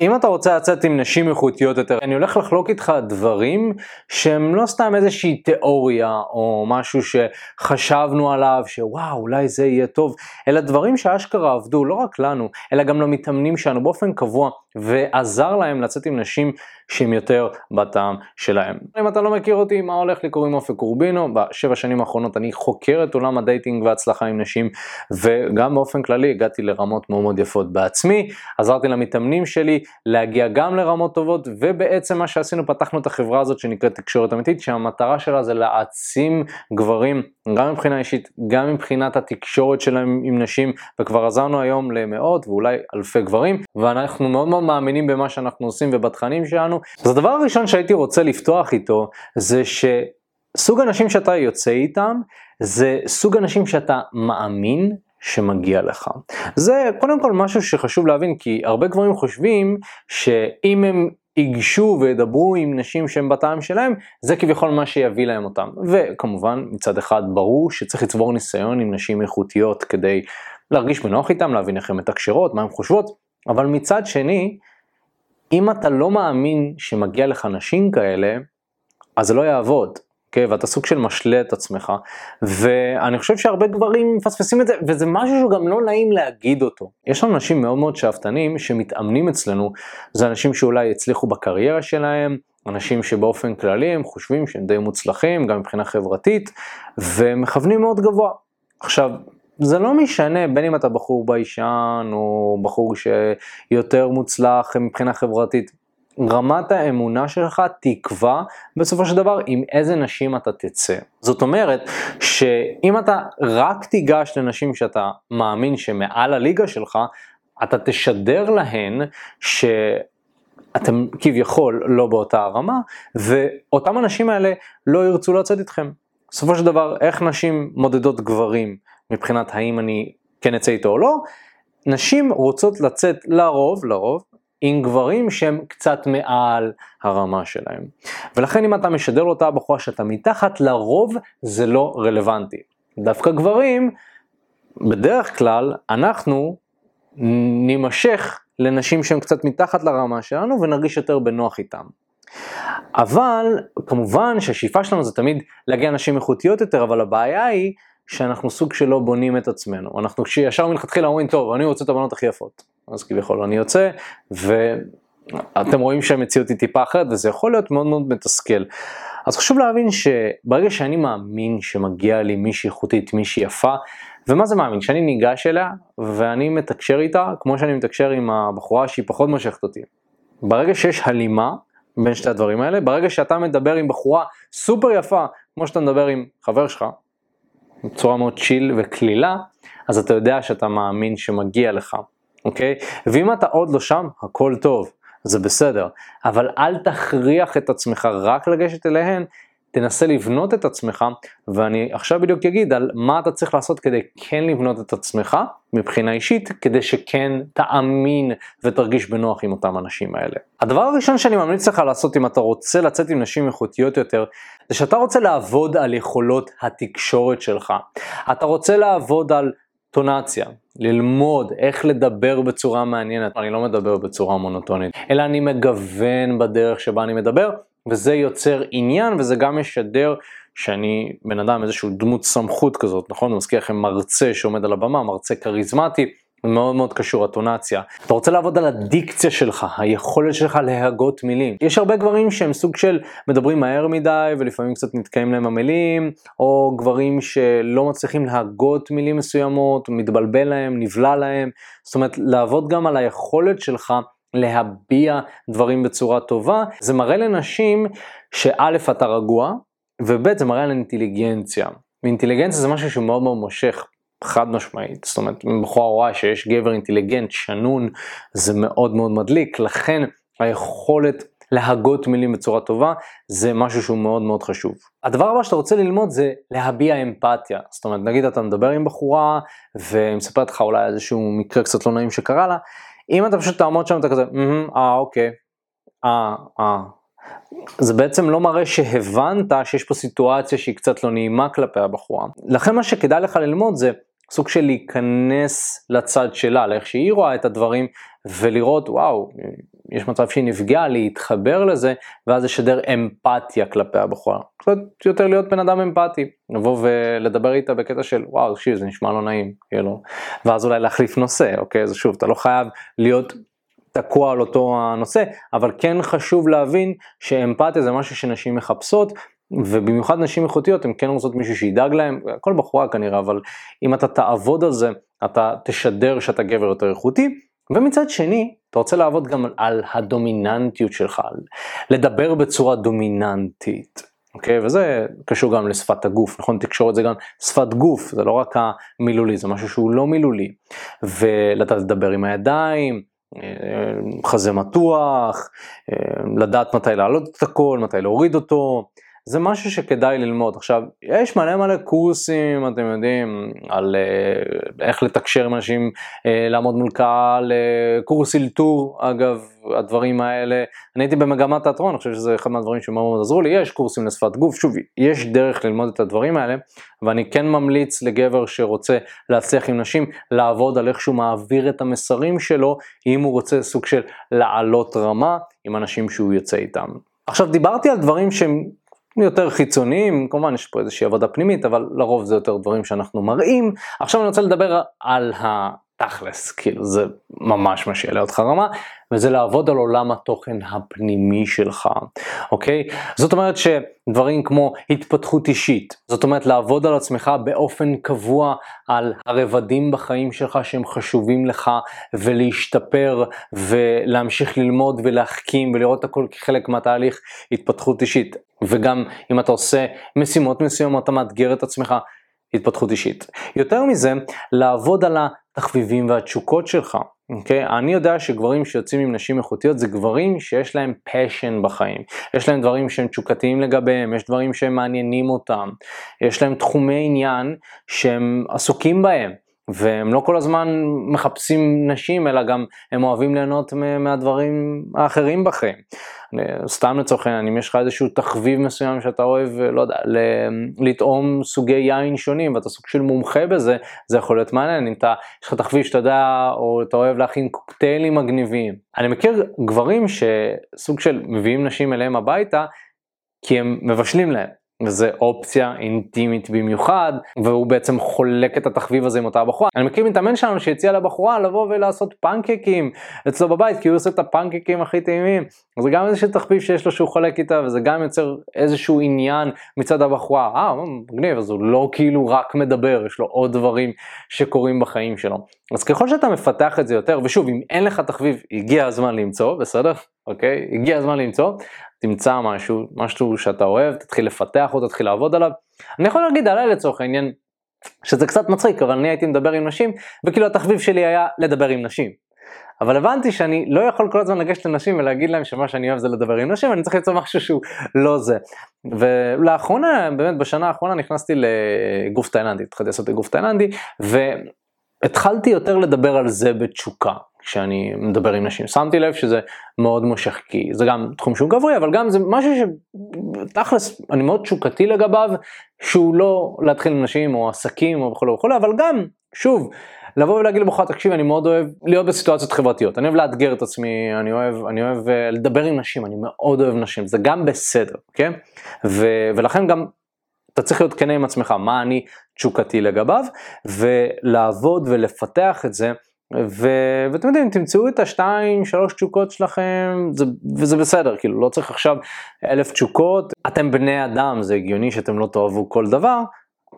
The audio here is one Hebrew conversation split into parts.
אם אתה רוצה לצאת עם נשים איכותיות יותר, אני הולך לחלוק איתך דברים שהם לא סתם איזושהי תיאוריה או משהו שחשבנו עליו שוואו אולי זה יהיה טוב, אלא דברים שאשכרה עבדו לא רק לנו, אלא גם למתאמנים שלנו באופן קבוע ועזר להם לצאת עם נשים שהם יותר בטעם שלהם. אם אתה לא מכיר אותי, מה הולך? לי קוראים אופק קורבינו, בשבע שנים האחרונות אני חוקר את עולם הדייטינג וההצלחה עם נשים וגם באופן כללי הגעתי לרמות מאוד מאוד יפות בעצמי, עזרתי למתאמנים שלי להגיע גם לרמות טובות ובעצם מה שעשינו פתחנו את החברה הזאת שנקראת תקשורת אמיתית שהמטרה שלה זה להעצים גברים גם מבחינה אישית גם מבחינת התקשורת שלהם עם נשים וכבר עזרנו היום למאות ואולי אלפי גברים ואנחנו מאוד מאוד מאמינים במה שאנחנו עושים ובתכנים שלנו. אז הדבר הראשון שהייתי רוצה לפתוח איתו זה שסוג אנשים שאתה יוצא איתם זה סוג אנשים שאתה מאמין שמגיע לך. זה קודם כל משהו שחשוב להבין כי הרבה גברים חושבים שאם הם ייגשו וידברו עם נשים שהן בטעם שלהם, זה כביכול מה שיביא להם אותם. וכמובן מצד אחד ברור שצריך לצבור ניסיון עם נשים איכותיות כדי להרגיש בנוח איתם, להבין איך הן מתקשרות, מה הן חושבות, אבל מצד שני, אם אתה לא מאמין שמגיע לך נשים כאלה, אז זה לא יעבוד. אוקיי? ואתה סוג של משלה את עצמך, ואני חושב שהרבה גברים מפספסים את זה, וזה משהו שגם לא נעים להגיד אותו. יש לנו אנשים מאוד מאוד שאפתנים שמתאמנים אצלנו, זה אנשים שאולי הצליחו בקריירה שלהם, אנשים שבאופן כללי הם חושבים שהם די מוצלחים, גם מבחינה חברתית, ומכוונים מאוד גבוה. עכשיו, זה לא משנה בין אם אתה בחור ביישן או בחור שיותר מוצלח מבחינה חברתית, רמת האמונה שלך תקבע בסופו של דבר עם איזה נשים אתה תצא. זאת אומרת שאם אתה רק תיגש לנשים שאתה מאמין שמעל הליגה שלך, אתה תשדר להן ש... אתם כביכול לא באותה הרמה, ואותם אנשים האלה לא ירצו לצאת איתכם. בסופו של דבר, איך נשים מודדות גברים מבחינת האם אני כן אצא איתו או לא? נשים רוצות לצאת לרוב, לרוב, עם גברים שהם קצת מעל הרמה שלהם. ולכן אם אתה משדר לאותה בחורה שאתה מתחת, לרוב זה לא רלוונטי. דווקא גברים, בדרך כלל, אנחנו נימשך לנשים שהן קצת מתחת לרמה שלנו ונרגיש יותר בנוח איתם. אבל כמובן שהשאיפה שלנו זה תמיד להגיע לנשים איכותיות יותר, אבל הבעיה היא שאנחנו סוג שלא בונים את עצמנו. אנחנו כשישר מלכתחילה אומרים, טוב, אני רוצה את הבנות הכי יפות. אז כביכול אני יוצא, ואתם רואים שהמציאות היא טיפה אחרת, וזה יכול להיות מאוד מאוד מתסכל. אז חשוב להבין שברגע שאני מאמין שמגיע לי מישהי איכותית, מישהי יפה, ומה זה מאמין? שאני ניגש אליה ואני מתקשר איתה כמו שאני מתקשר עם הבחורה שהיא פחות מושכת אותי. ברגע שיש הלימה בין שתי הדברים האלה, ברגע שאתה מדבר עם בחורה סופר יפה, כמו שאתה מדבר עם חבר שלך, בצורה מאוד צ'יל וקלילה, אז אתה יודע שאתה מאמין שמגיע לך. אוקיי? ואם אתה עוד לא שם, הכל טוב, זה בסדר. אבל אל תכריח את עצמך רק לגשת אליהן, תנסה לבנות את עצמך, ואני עכשיו בדיוק אגיד על מה אתה צריך לעשות כדי כן לבנות את עצמך מבחינה אישית, כדי שכן תאמין ותרגיש בנוח עם אותם אנשים האלה. הדבר הראשון שאני ממליץ לך לעשות אם אתה רוצה לצאת עם נשים איכותיות יותר, זה שאתה רוצה לעבוד על יכולות התקשורת שלך. אתה רוצה לעבוד על טונציה, ללמוד איך לדבר בצורה מעניינת. אני לא מדבר בצורה מונוטונית, אלא אני מגוון בדרך שבה אני מדבר, וזה יוצר עניין וזה גם משדר שאני בן אדם, איזשהו דמות סמכות כזאת, נכון? אני מזכיר לכם מרצה שעומד על הבמה, מרצה כריזמטי. מאוד מאוד קשור הטונציה. אתה רוצה לעבוד על הדיקציה שלך, היכולת שלך להגות מילים. יש הרבה גברים שהם סוג של מדברים מהר מדי ולפעמים קצת נתקעים להם המילים, או גברים שלא מצליחים להגות מילים מסוימות, מתבלבל להם, נבלע להם. זאת אומרת, לעבוד גם על היכולת שלך להביע דברים בצורה טובה. זה מראה לנשים שא' אתה רגוע, וב' זה מראה על אינטליגנציה. ואינטליגנציה זה משהו שהוא מאוד מושך. חד משמעית, זאת אומרת, אם בחורה רואה שיש גבר אינטליגנט, שנון, זה מאוד מאוד מדליק, לכן היכולת להגות מילים בצורה טובה, זה משהו שהוא מאוד מאוד חשוב. הדבר הבא שאתה רוצה ללמוד זה להביע אמפתיה, זאת אומרת, נגיד אתה מדבר עם בחורה, והיא לך אולי איזשהו מקרה קצת לא נעים שקרה לה, אם אתה פשוט תעמוד שם, אתה כזה, אה, אוקיי, אה, אה. זה בעצם לא מראה שהבנת שיש פה סיטואציה שהיא קצת לא נעימה כלפי הבחורה. לכן מה שכדאי לך ללמוד זה סוג של להיכנס לצד שלה, לאיך שהיא רואה את הדברים, ולראות, וואו, יש מצב שהיא נפגעה, להתחבר לזה, ואז לשדר אמפתיה כלפי הבחורה. קצת יותר להיות בן אדם אמפתי, לבוא ולדבר איתה בקטע של וואו, תקשיב, זה נשמע לא נעים, כאילו, ואז אולי להחליף נושא, אוקיי, אז שוב, אתה לא חייב להיות תקוע על אותו הנושא, אבל כן חשוב להבין שאמפתיה זה משהו שנשים מחפשות, ובמיוחד נשים איכותיות הן כן רוצות מישהו שידאג להם, הכל בחורה כנראה, אבל אם אתה תעבוד על זה, אתה תשדר שאתה גבר יותר איכותי, ומצד שני, אתה רוצה לעבוד גם על הדומיננטיות שלך, לדבר בצורה דומיננטית. אוקיי? Okay, וזה קשור גם לשפת הגוף, נכון? תקשורת זה גם שפת גוף, זה לא רק המילולי, זה משהו שהוא לא מילולי. ולדעת לדבר עם הידיים, אה, חזה מתוח, אה, לדעת מתי להעלות את הכל, מתי להוריד אותו, זה משהו שכדאי ללמוד. עכשיו, יש מלא מלא קורסים, אתם יודעים, על uh, איך לתקשר עם אנשים, uh, לעמוד מול קהל, uh, קורס אלתור, אגב, הדברים האלה. אני הייתי במגמת תיאטרון, אני חושב שזה אחד מהדברים שמאוד מאוד עזרו לי, יש קורסים לשפת גוף, שוב, יש דרך ללמוד את הדברים האלה, ואני כן ממליץ לגבר שרוצה להצליח עם נשים, לעבוד על איך שהוא מעביר את המסרים שלו, אם הוא רוצה סוג של לעלות רמה עם אנשים שהוא יוצא איתם. עכשיו דיברתי על דברים שהם יותר חיצוניים, כמובן יש פה איזושהי עבודה פנימית, אבל לרוב זה יותר דברים שאנחנו מראים. עכשיו אני רוצה לדבר על התכלס, כאילו זה ממש מה שיעלה אותך רמה, וזה לעבוד על עולם התוכן הפנימי שלך, אוקיי? זאת אומרת שדברים כמו התפתחות אישית, זאת אומרת לעבוד על עצמך באופן קבוע על הרבדים בחיים שלך שהם חשובים לך, ולהשתפר ולהמשיך ללמוד ולהחכים ולראות הכל כחלק מהתהליך התפתחות אישית. וגם אם אתה עושה משימות מסוימות, אתה מאתגר את עצמך, התפתחות אישית. יותר מזה, לעבוד על התחביבים והתשוקות שלך. אוקיי? Okay? אני יודע שגברים שיוצאים עם נשים איכותיות זה גברים שיש להם passion בחיים. יש להם דברים שהם תשוקתיים לגביהם, יש דברים שהם מעניינים אותם, יש להם תחומי עניין שהם עסוקים בהם. והם לא כל הזמן מחפשים נשים, אלא גם הם אוהבים ליהנות מהדברים האחרים בחיים. סתם לצורך העניין, אם יש לך איזשהו תחביב מסוים שאתה אוהב, לא יודע, לטעום סוגי יין שונים ואתה סוג של מומחה בזה, זה יכול להיות מעניין. אם אתה, יש לך תחביב שאתה יודע, או אתה אוהב להכין קוקטיילים מגניבים. אני מכיר גברים שסוג של מביאים נשים אליהם הביתה, כי הם מבשלים להם. וזה אופציה אינטימית במיוחד, והוא בעצם חולק את התחביב הזה עם אותה בחורה. אני מכיר מתאמן שלנו שהציע לבחורה לבוא ולעשות פנקקים אצלו בבית, כי הוא עושה את הפנקקים הכי טעימים. זה גם איזשהו תחביב שיש לו שהוא חולק איתה, וזה גם יוצר איזשהו עניין מצד הבחורה. אה, מגניב, אז הוא לא כאילו רק מדבר, יש לו עוד דברים שקורים בחיים שלו. אז ככל שאתה מפתח את זה יותר, ושוב, אם אין לך תחביב, הגיע הזמן למצוא, בסדר? אוקיי? הגיע הזמן למצוא, תמצא משהו, משהו שאתה אוהב, תתחיל לפתח אותו, תתחיל לעבוד עליו. אני יכול להגיד עליי לצורך העניין, שזה קצת מצחיק, אבל אני הייתי מדבר עם נשים, וכאילו התחביב שלי היה לדבר עם נשים. אבל הבנתי שאני לא יכול כל הזמן לגשת לנשים ולהגיד להם שמה שאני אוהב זה לדבר עם נשים, אני צריך למצוא משהו שהוא לא זה. ולאחרונה, באמת בשנה האחרונה נכנסתי לגוף תאילנדי, התחלתי לעשות גוף תאילנדי, והתחלתי יותר לדבר על זה בתשוקה. כשאני מדבר עם נשים. שמתי לב שזה מאוד מושך, כי זה גם תחום שהוא גברי, אבל גם זה משהו שתכלס אני מאוד תשוקתי לגביו, שהוא לא להתחיל עם נשים או עסקים או וכולי וכולי, אבל גם, שוב, לבוא ולהגיד לבחורה, תקשיב, אני מאוד אוהב להיות בסיטואציות חברתיות, אני אוהב לאתגר את עצמי, אני אוהב, אני אוהב uh, לדבר עם נשים, אני מאוד אוהב נשים, זה גם בסדר, כן? ו- ולכן גם אתה צריך להיות כנה עם עצמך, מה אני תשוקתי לגביו, ולעבוד ולפתח את זה. ו... ואתם יודעים, תמצאו את השתיים, שלוש תשוקות שלכם, זה... וזה בסדר, כאילו לא צריך עכשיו אלף תשוקות, אתם בני אדם, זה הגיוני שאתם לא תאהבו כל דבר,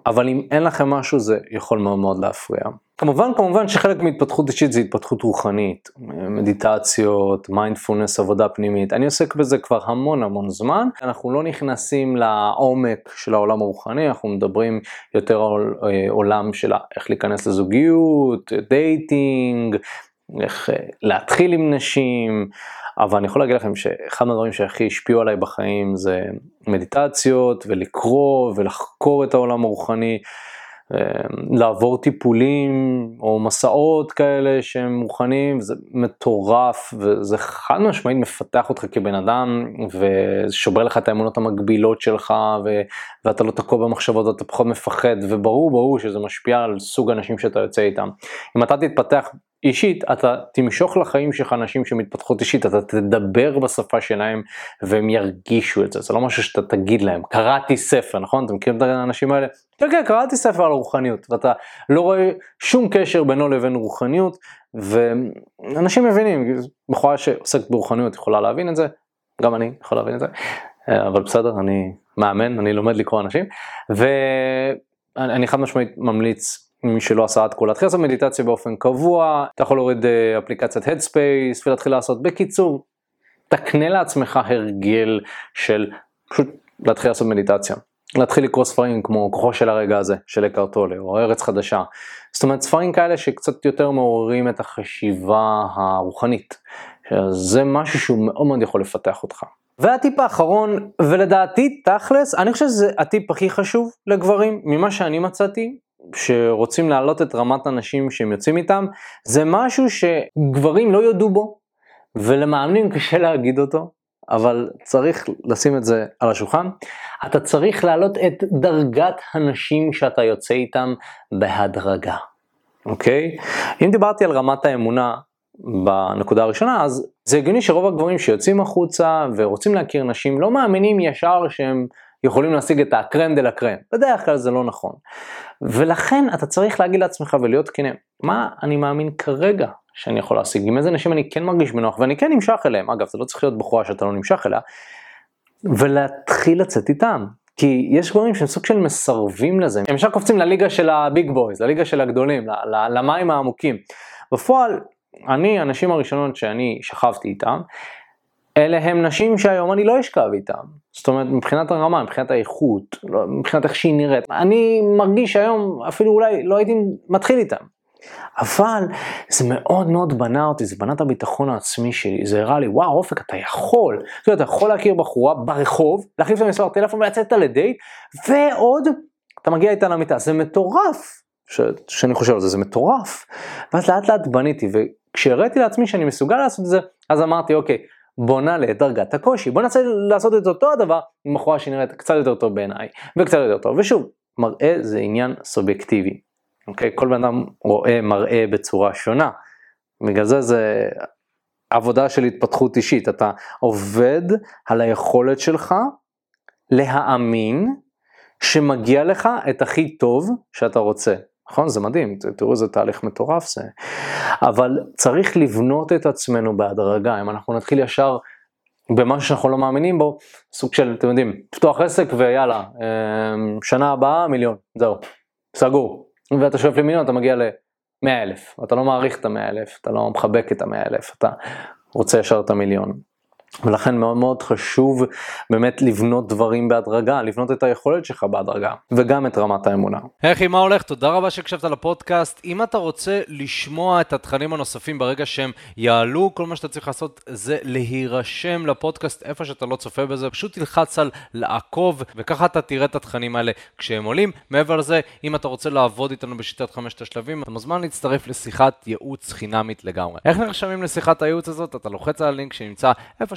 אבל אם אין לכם משהו זה יכול מאוד מאוד להפריע. כמובן, כמובן שחלק מהתפתחות אישית זה התפתחות רוחנית, מדיטציות, מיינדפולנס, עבודה פנימית. אני עוסק בזה כבר המון המון זמן. אנחנו לא נכנסים לעומק של העולם הרוחני, אנחנו מדברים יותר על אה, עולם של איך להיכנס לזוגיות, דייטינג, איך אה, להתחיל עם נשים. אבל אני יכול להגיד לכם שאחד מהדברים שהכי השפיעו עליי בחיים זה מדיטציות ולקרוא ולחקור את העולם הרוחני. אמ, לעבור טיפולים או מסעות כאלה שהם מכוונים, זה מטורף וזה חד משמעית מפתח אותך כבן אדם ושובר לך את האמונות המגבילות שלך ו... ואתה לא תקוע במחשבות ואתה פחות מפחד וברור ברור שזה משפיע על סוג האנשים שאתה יוצא איתם. אם אתה תתפתח אישית, אתה תמשוך לחיים שלך אנשים שמתפתחות אישית, אתה תדבר בשפה שלהם והם ירגישו את זה, זה לא משהו שאתה תגיד להם, קראתי ספר, נכון? אתם מכירים את האנשים האלה? כן, כן, קראתי ספר על רוחניות, ואתה לא רואה שום קשר בינו לבין רוחניות, ואנשים מבינים, בחורה שעוסקת ברוחניות יכולה להבין את זה, גם אני יכול להבין את זה, אבל בסדר, אני מאמן, אני לומד לקרוא אנשים, ואני חד משמעית ממליץ מי שלא עשה עד כה, להתחיל לעשות מדיטציה באופן קבוע, אתה יכול להוריד אה, אפליקציית Headspace ולהתחיל לעשות. בקיצור, תקנה לעצמך הרגל של פשוט להתחיל לעשות מדיטציה. להתחיל לקרוא ספרים כמו כוחו של הרגע הזה, של אקרטולה, או ארץ חדשה. זאת אומרת, ספרים כאלה שקצת יותר מעוררים את החשיבה הרוחנית. זה משהו שהוא מאוד מאוד יכול לפתח אותך. והטיפ האחרון, ולדעתי תכלס, אני חושב שזה הטיפ הכי חשוב לגברים, ממה שאני מצאתי, שרוצים להעלות את רמת הנשים שהם יוצאים איתם, זה משהו שגברים לא יודו בו, ולמאמנים קשה להגיד אותו, אבל צריך לשים את זה על השולחן. אתה צריך להעלות את דרגת הנשים שאתה יוצא איתם בהדרגה, אוקיי? אם דיברתי על רמת האמונה בנקודה הראשונה, אז זה הגיוני שרוב הגברים שיוצאים החוצה ורוצים להכיר נשים לא מאמינים ישר שהם יכולים להשיג את הקרם דה לה קרם. בדרך כלל זה לא נכון. ולכן אתה צריך להגיד לעצמך ולהיות כנה, מה אני מאמין כרגע שאני יכול להשיג, עם איזה נשים אני כן מרגיש בנוח ואני כן נמשך אליהם, אגב זה לא צריך להיות בחורה שאתה לא נמשך אליה, ולהתחיל לצאת איתם. כי יש גברים שהם סוג של מסרבים לזה, הם ישר קופצים לליגה של הביג בויז, לליגה של הגדולים, למים העמוקים. בפועל, אני, הנשים הראשונות שאני שכבתי איתם, אלה הם נשים שהיום אני לא אשכב איתם. זאת אומרת, מבחינת הרמה, מבחינת האיכות, לא, מבחינת איך שהיא נראית. אני מרגיש שהיום אפילו אולי לא הייתי מתחיל איתם. אבל זה מאוד מאוד בנה אותי, זה בנה את הביטחון העצמי שלי, זה הראה לי, וואו, אופק, אתה יכול, אתה, יודע, אתה יכול להכיר בחורה ברחוב, להחליף את המספר טלפון ולצאת איתה לדייט, ועוד, אתה מגיע איתה למיטה, זה מטורף, ש, שאני חושב על זה, זה מטורף. ואז לאט לאט בניתי, וכשהראיתי לעצמי שאני מסוגל לעשות את זה, אז אמרתי, אוקיי, בוא נעלה את דרגת הקושי, בוא ננסה לעשות את אותו הדבר עם בחורה שנראית קצת יותר טוב בעיניי, וקצת יותר טוב, ושוב, מראה זה עניין סובייקטיבי, אוקיי? כל בן אדם רואה מראה בצורה שונה, בגלל זה זה עבודה של התפתחות אישית, אתה עובד על היכולת שלך להאמין שמגיע לך את הכי טוב שאתה רוצה. נכון? זה מדהים, תראו איזה תהליך מטורף זה. אבל צריך לבנות את עצמנו בהדרגה, אם אנחנו נתחיל ישר במשהו שאנחנו לא מאמינים בו, סוג של, אתם יודעים, לפתוח עסק ויאללה, אמ, שנה הבאה מיליון, זהו, סגור. ואתה שואף למיליון, אתה מגיע ל-100 אלף, אתה לא מעריך את ה-100 אלף, אתה לא מחבק את ה-100 אלף, אתה רוצה ישר את המיליון. ולכן מאוד מאוד חשוב באמת לבנות דברים בהדרגה, לבנות את היכולת שלך בהדרגה, וגם את רמת האמונה. היי מה הולך? תודה רבה שהקשבת לפודקאסט. אם אתה רוצה לשמוע את התכנים הנוספים ברגע שהם יעלו, כל מה שאתה צריך לעשות זה להירשם לפודקאסט איפה שאתה לא צופה בזה, פשוט תלחץ על לעקוב, וככה אתה תראה את התכנים האלה כשהם עולים. מעבר לזה, אם אתה רוצה לעבוד איתנו בשיטת חמשת השלבים, אתה מוזמן להצטרף לשיחת ייעוץ חינמית לגמרי. איך נרשמים לשיחת הייעוץ הזאת? אתה לוחץ על הלינק שנמצא איפה